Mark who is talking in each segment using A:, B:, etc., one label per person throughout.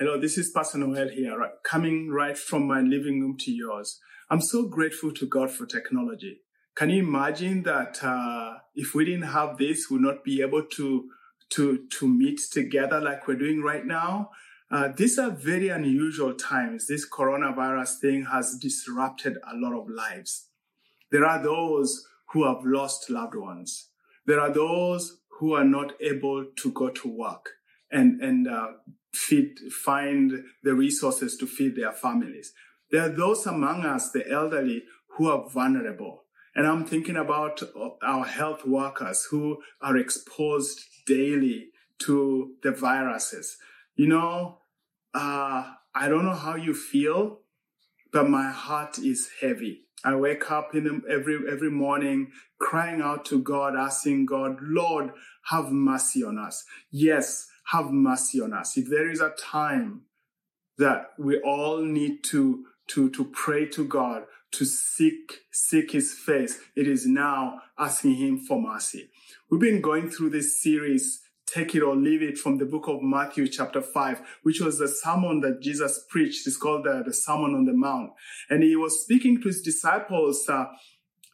A: Hello, this is Pastor Noel here, right, coming right from my living room to yours. I'm so grateful to God for technology. Can you imagine that uh, if we didn't have this, we'd not be able to to to meet together like we're doing right now? Uh, these are very unusual times. This coronavirus thing has disrupted a lot of lives. There are those who have lost loved ones. There are those who are not able to go to work and and uh, feed, find the resources to feed their families. There are those among us, the elderly, who are vulnerable. And I'm thinking about our health workers who are exposed daily to the viruses. You know, uh, I don't know how you feel, but my heart is heavy. I wake up in the, every every morning crying out to God, asking God, Lord, have mercy on us. Yes, have mercy on us. If there is a time that we all need to, to, to pray to God, to seek, seek his face, it is now asking him for mercy. We've been going through this series, Take It or Leave It from the book of Matthew chapter 5, which was the sermon that Jesus preached. It's called the, the Sermon on the Mount. And he was speaking to his disciples, uh,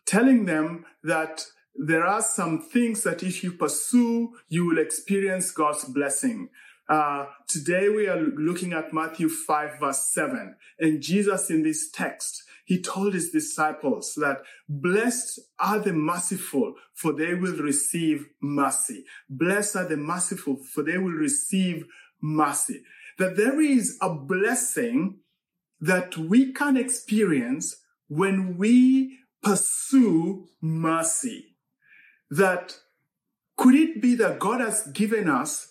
A: telling them that there are some things that if you pursue, you will experience God's blessing. Uh, today we are looking at Matthew 5 verse 7. And Jesus in this text, he told his disciples that blessed are the merciful, for they will receive mercy. Blessed are the merciful, for they will receive mercy. That there is a blessing that we can experience when we pursue mercy that could it be that God has given us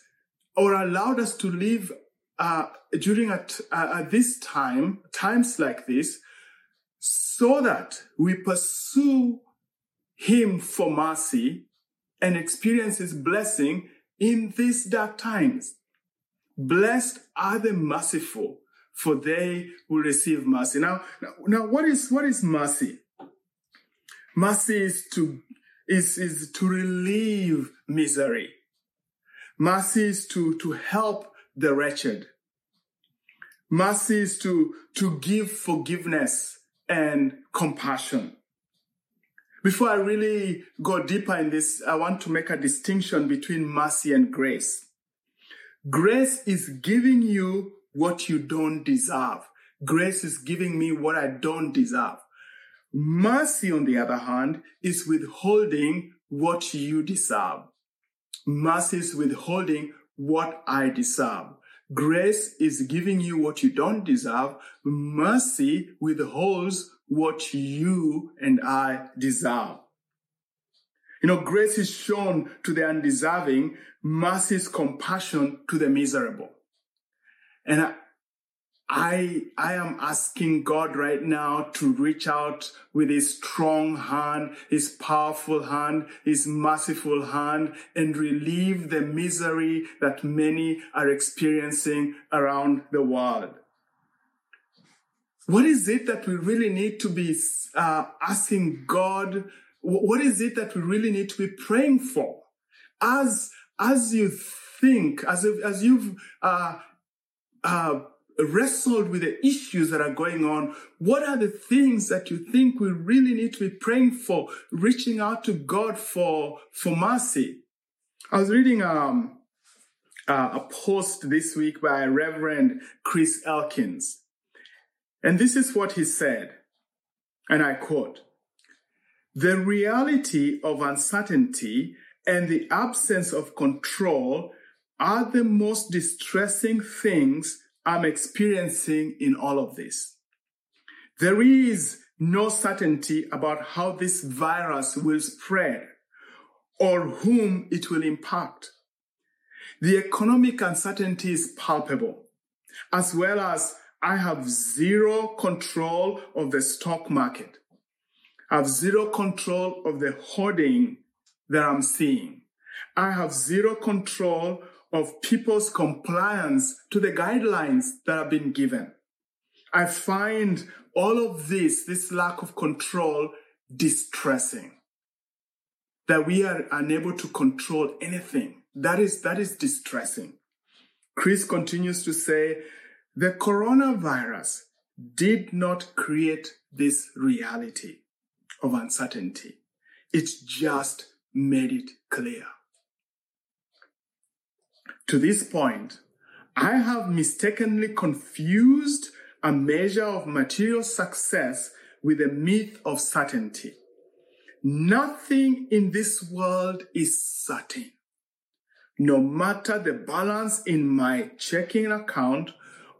A: or allowed us to live uh, during at, uh, at this time, times like this, so that we pursue Him for mercy and experience His blessing in these dark times. Blessed are the merciful, for they will receive mercy. Now, now what is what is mercy? Mercy is to is, is to relieve misery. Mercy is to, to help the wretched. Mercy is to, to give forgiveness and compassion. Before I really go deeper in this, I want to make a distinction between mercy and grace. Grace is giving you what you don't deserve. Grace is giving me what I don't deserve. Mercy, on the other hand, is withholding what you deserve. Mercy is withholding what I deserve. Grace is giving you what you don't deserve. Mercy withholds what you and I deserve. You know, grace is shown to the undeserving. Mercy is compassion to the miserable. And I, I, am asking God right now to reach out with his strong hand, his powerful hand, his merciful hand and relieve the misery that many are experiencing around the world. What is it that we really need to be uh, asking God? What is it that we really need to be praying for? As, as you think, as, if, as you've, uh, uh, wrestled with the issues that are going on, what are the things that you think we really need to be praying for, reaching out to God for, for mercy? I was reading um, uh, a post this week by Reverend Chris Elkins. And this is what he said. And I quote, the reality of uncertainty and the absence of control are the most distressing things I'm experiencing in all of this. There is no certainty about how this virus will spread or whom it will impact. The economic uncertainty is palpable, as well as I have zero control of the stock market. I have zero control of the hoarding that I'm seeing. I have zero control of people's compliance to the guidelines that have been given. I find all of this, this lack of control, distressing. That we are unable to control anything. That is, that is distressing. Chris continues to say, the coronavirus did not create this reality of uncertainty. It just made it clear. To this point, I have mistakenly confused a measure of material success with a myth of certainty. Nothing in this world is certain. No matter the balance in my checking account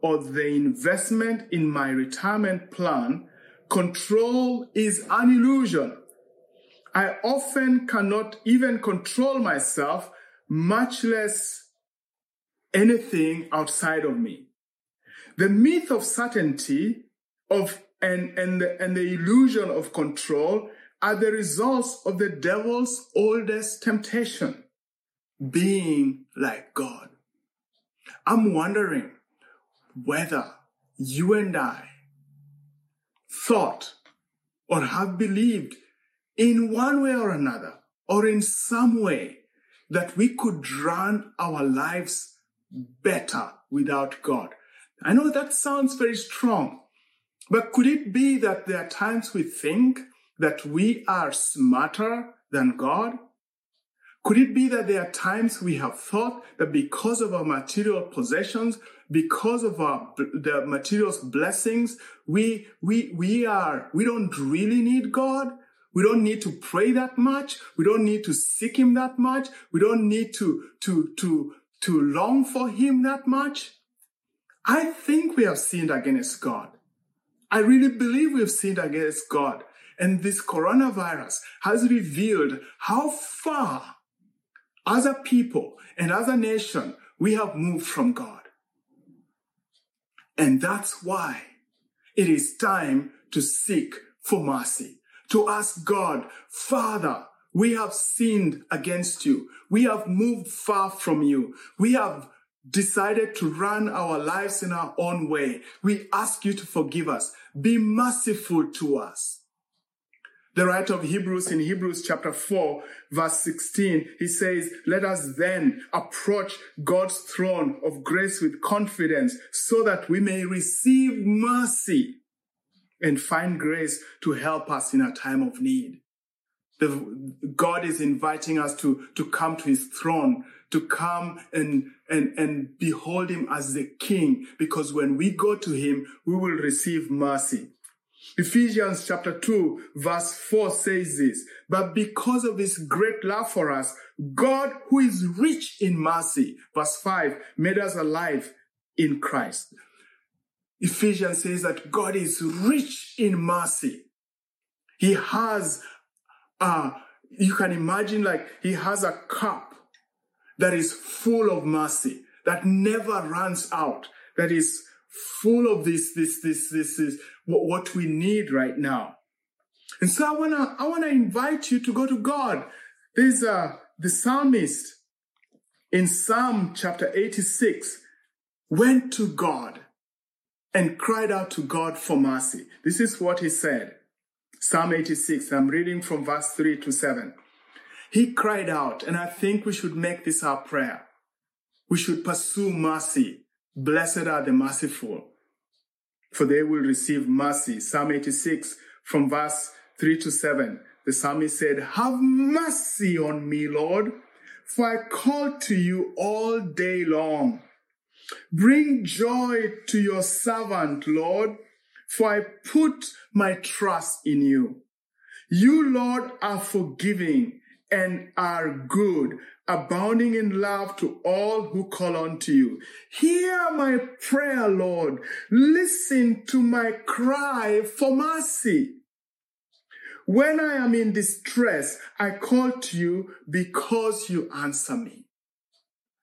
A: or the investment in my retirement plan, control is an illusion. I often cannot even control myself, much less anything outside of me. The myth of certainty of and, and, and the illusion of control are the results of the devil's oldest temptation, being like God. I'm wondering whether you and I thought or have believed in one way or another or in some way that we could run our lives better without God. I know that sounds very strong, but could it be that there are times we think that we are smarter than God? Could it be that there are times we have thought that because of our material possessions, because of our the material's blessings, we we we are we don't really need God? We don't need to pray that much. We don't need to seek him that much. We don't need to to to to long for him that much. I think we have sinned against God. I really believe we've sinned against God. And this coronavirus has revealed how far as a people and as a nation we have moved from God. And that's why it is time to seek for mercy, to ask God, Father, we have sinned against you. We have moved far from you. We have decided to run our lives in our own way. We ask you to forgive us. Be merciful to us. The writer of Hebrews in Hebrews chapter 4 verse 16, he says, let us then approach God's throne of grace with confidence so that we may receive mercy and find grace to help us in a time of need. The, God is inviting us to, to come to his throne, to come and, and, and behold him as the king, because when we go to him, we will receive mercy. Ephesians chapter 2 verse 4 says this, but because of his great love for us, God who is rich in mercy, verse 5, made us alive in Christ. Ephesians says that God is rich in mercy. He has, uh, you can imagine like he has a cup that is full of mercy, that never runs out, that is full of this, this, this, this is what, what we need right now. And so I wanna, I wanna invite you to go to God. There's uh, the psalmist in Psalm chapter 86 went to God and cried out to God for mercy. This is what he said. Psalm 86, I'm reading from verse 3 to 7. He cried out, and I think we should make this our prayer. We should pursue mercy Blessed are the merciful, for they will receive mercy. Psalm 86 from verse 3 to 7. The psalmist said, Have mercy on me, Lord, for I call to you all day long. Bring joy to your servant, Lord, for I put my trust in you. You, Lord, are forgiving and are good, abounding in love to all who call on to you. Hear my prayer, Lord. Listen to my cry for mercy. When I am in distress, I call to you because you answer me.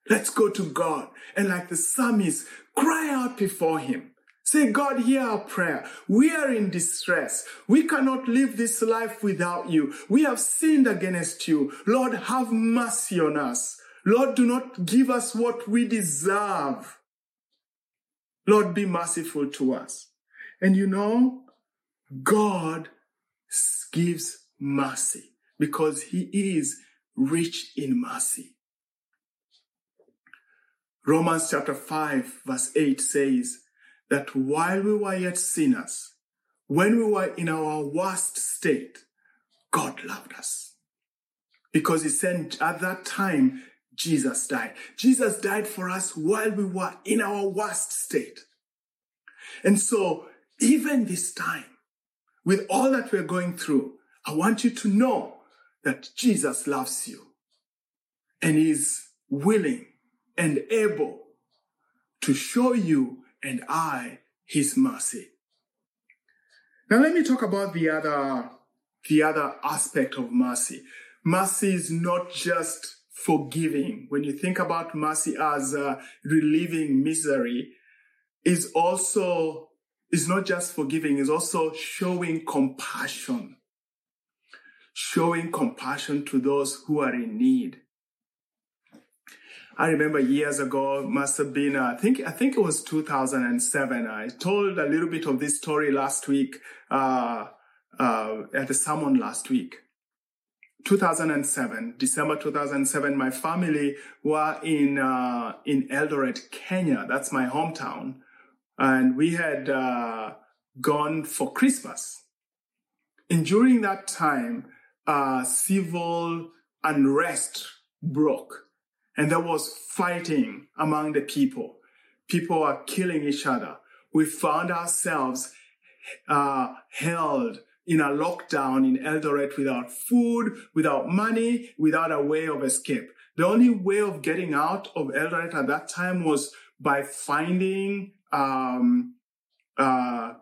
A: Let's go to God and like the psalmist, cry out before him. Say, God, hear our prayer. We are in distress. We cannot live this life without you. We have sinned against you. Lord, have mercy on us. Lord, do not give us what we deserve. Lord, be merciful to us. And you know, God gives mercy because he is rich in mercy. Romans chapter 5 verse 8 says, that while we were yet sinners, when we were in our worst state, God loved us. Because he sent at that time, Jesus died. Jesus died for us while we were in our worst state. And so, even this time, with all that we're going through, I want you to know that Jesus loves you and is willing and able to show you and I his mercy. Now let me talk about the other, the other aspect of mercy. Mercy is not just forgiving. When you think about mercy as uh, relieving misery, is also is not just forgiving, is also showing compassion. Showing compassion to those who are in need. I remember years ago, must have been, uh, I think, I think it was 2007. I told a little bit of this story last week, uh, uh, at the sermon last week. 2007, December 2007, my family were in, uh, in Eldoret, Kenya. That's my hometown. And we had, uh, gone for Christmas. And during that time, uh, civil unrest broke and there was fighting among the people. People were killing each other. We found ourselves uh, held in a lockdown in Eldoret without food, without money, without a way of escape. The only way of getting out of Eldoret at that time was by finding um, uh,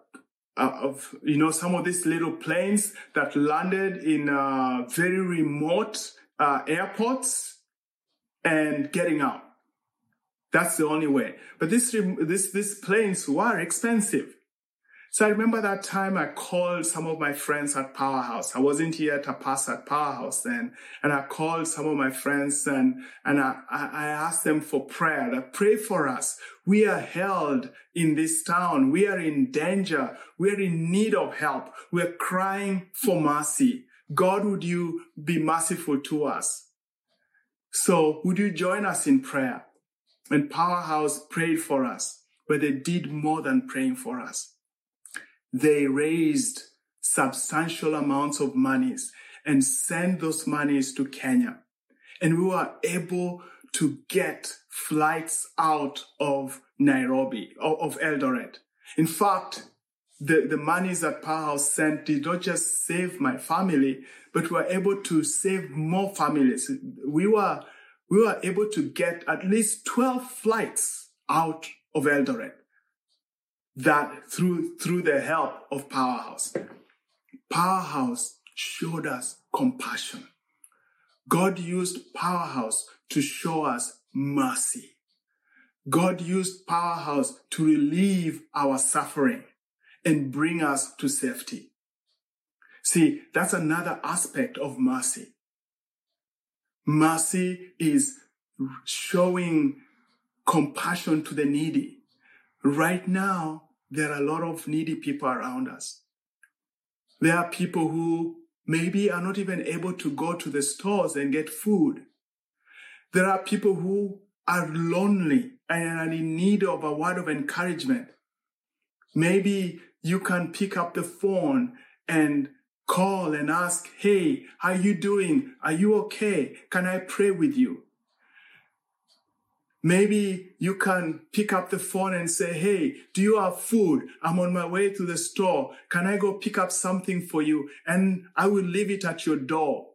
A: uh, of you know some of these little planes that landed in uh, very remote uh, airports and getting out. That's the only way. But this, this, these planes were expensive. So I remember that time I called some of my friends at Powerhouse. I wasn't here to pass at Powerhouse then. And I called some of my friends and, and I, I asked them for prayer that pray for us. We are held in this town. We are in danger. We are in need of help. We are crying for mercy. God, would you be merciful to us? So would you join us in prayer? And Powerhouse prayed for us, but they did more than praying for us. They raised substantial amounts of monies and sent those monies to Kenya. And we were able to get flights out of Nairobi, of Eldoret. In fact, the, the monies that Powerhouse sent did not just save my family, but we were able to save more families. We were, we were able to get at least 12 flights out of Eldoret that through, through the help of Powerhouse. Powerhouse showed us compassion. God used Powerhouse to show us mercy. God used Powerhouse to relieve our suffering and bring us to safety. See, that's another aspect of mercy. Mercy is showing compassion to the needy. Right now, there are a lot of needy people around us. There are people who maybe are not even able to go to the stores and get food. There are people who are lonely and are in need of a word of encouragement. Maybe you can pick up the phone and call and ask, Hey, how you doing? Are you okay? Can I pray with you? Maybe you can pick up the phone and say, Hey, do you have food? I'm on my way to the store. Can I go pick up something for you? And I will leave it at your door.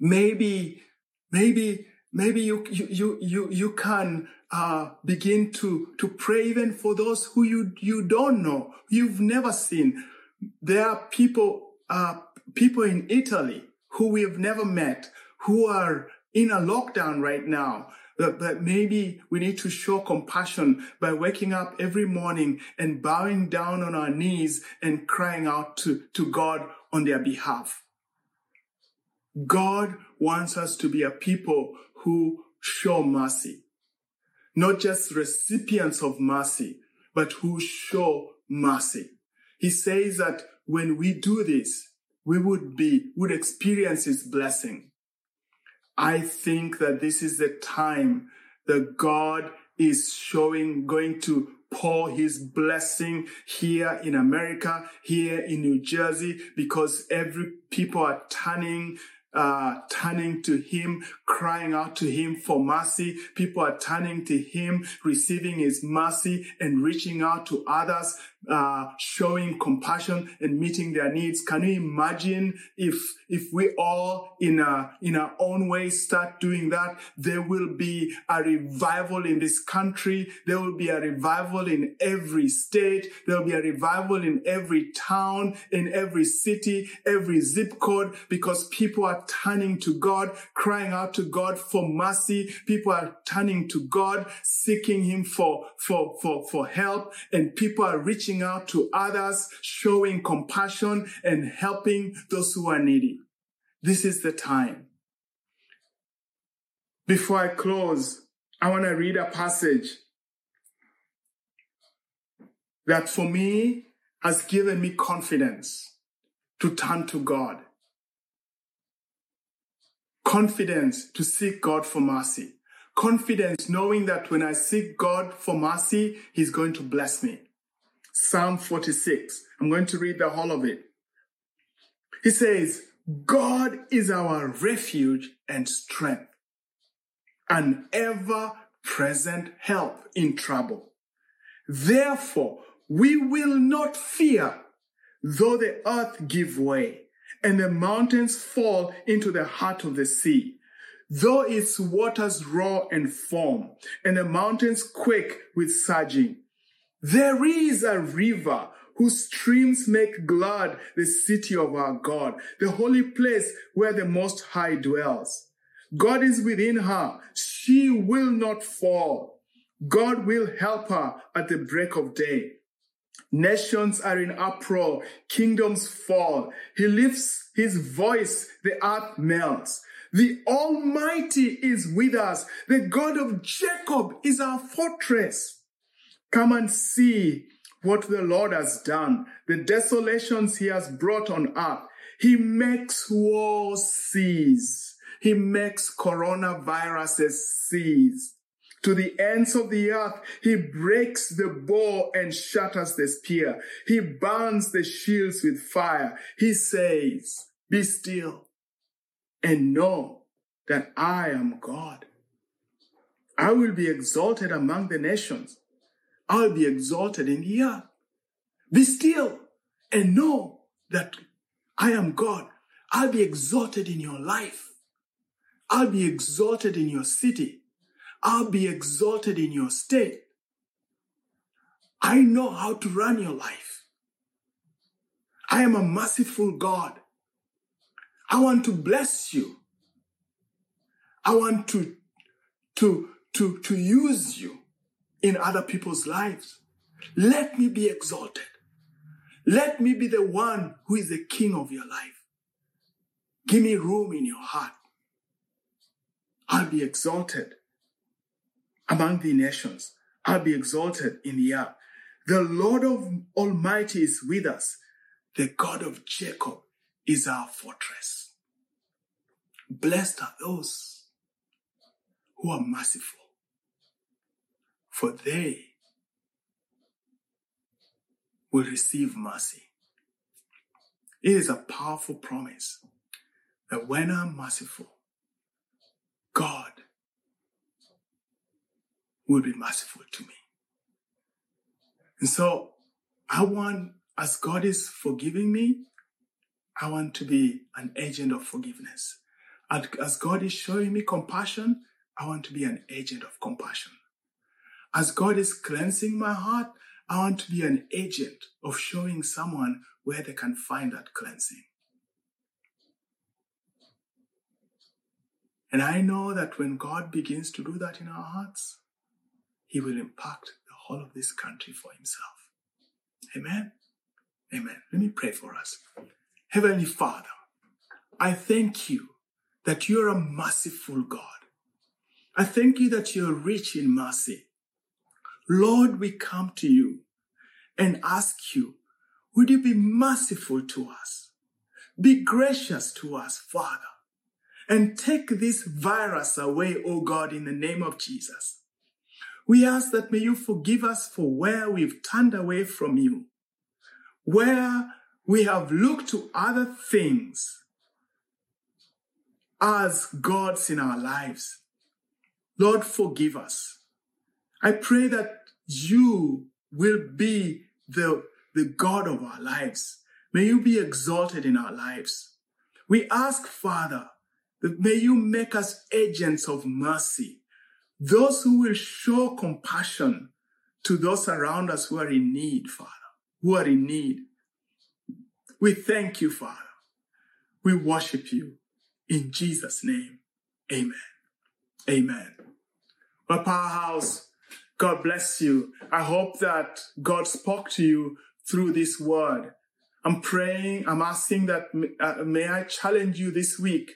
A: Maybe, maybe, maybe you, you, you, you, you can uh, begin to, to pray even for those who you, you don't know, you've never seen. There are people, uh, people in Italy who we have never met, who are in a lockdown right now. But, but maybe we need to show compassion by waking up every morning and bowing down on our knees and crying out to, to God on their behalf. God wants us to be a people who show mercy not just recipients of mercy, but who show mercy. He says that when we do this, we would be, would experience his blessing. I think that this is the time that God is showing, going to pour his blessing here in America, here in New Jersey, because every people are turning uh, turning to him, crying out to him for mercy. People are turning to him, receiving his mercy and reaching out to others, uh, showing compassion and meeting their needs. Can you imagine if, if we all in a, in our own way start doing that? There will be a revival in this country. There will be a revival in every state. There will be a revival in every town, in every city, every zip code, because people are turning to God, crying out to God for mercy. People are turning to God, seeking Him for, for, for, for help. And people are reaching out to others, showing compassion and helping those who are needy. This is the time. Before I close, I want to read a passage that for me has given me confidence to turn to God confidence to seek God for mercy. Confidence knowing that when I seek God for mercy, He's going to bless me. Psalm 46. I'm going to read the whole of it. He says, God is our refuge and strength, an ever present help in trouble. Therefore, we will not fear though the earth give way and the mountains fall into the heart of the sea. Though its waters roar and foam, and the mountains quake with surging, there is a river whose streams make glad the city of our God, the holy place where the Most High dwells. God is within her. She will not fall. God will help her at the break of day. Nations are in uproar. Kingdoms fall. He lifts his voice. The earth melts. The Almighty is with us. The God of Jacob is our fortress. Come and see what the Lord has done, the desolations he has brought on earth. He makes wars cease. He makes coronaviruses cease to the ends of the earth. He breaks the bow and shatters the spear. He burns the shields with fire. He says, be still and know that I am God. I will be exalted among the nations. I'll be exalted in the earth. Be still and know that I am God. I'll be exalted in your life. I'll be exalted in your city. I'll be exalted in your state. I know how to run your life. I am a merciful God. I want to bless you. I want to, to, to, to use you in other people's lives. Let me be exalted. Let me be the one who is the king of your life. Give me room in your heart. I'll be exalted among the nations. I'll be exalted in the earth. The Lord of Almighty is with us. The God of Jacob is our fortress. Blessed are those who are merciful, for they will receive mercy. It is a powerful promise that when I'm merciful, God will be merciful to me. And so I want, as God is forgiving me, I want to be an agent of forgiveness. As God is showing me compassion, I want to be an agent of compassion. As God is cleansing my heart, I want to be an agent of showing someone where they can find that cleansing. And I know that when God begins to do that in our hearts, he will impact the whole of this country for himself. Amen. Amen. Let me pray for us. Heavenly Father, I thank you that you're a merciful God. I thank you that you're rich in mercy. Lord, we come to you and ask you, would you be merciful to us? Be gracious to us, Father, and take this virus away, O God, in the name of Jesus. We ask that may you forgive us for where we've turned away from you, where we have looked to other things as gods in our lives. Lord, forgive us. I pray that you will be the, the God of our lives. May you be exalted in our lives. We ask, Father, that may you make us agents of mercy, those who will show compassion to those around us who are in need, Father, who are in need. We thank you, Father. We worship you. In Jesus' name, amen. Amen. My powerhouse, God bless you. I hope that God spoke to you through this word. I'm praying, I'm asking that uh, may I challenge you this week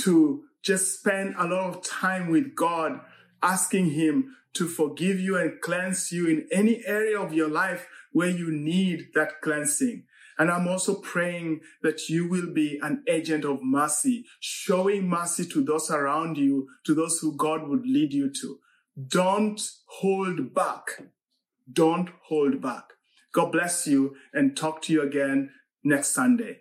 A: to just spend a lot of time with God, asking Him to forgive you and cleanse you in any area of your life where you need that cleansing. And I'm also praying that you will be an agent of mercy, showing mercy to those around you, to those who God would lead you to. Don't hold back. Don't hold back. God bless you and talk to you again next Sunday.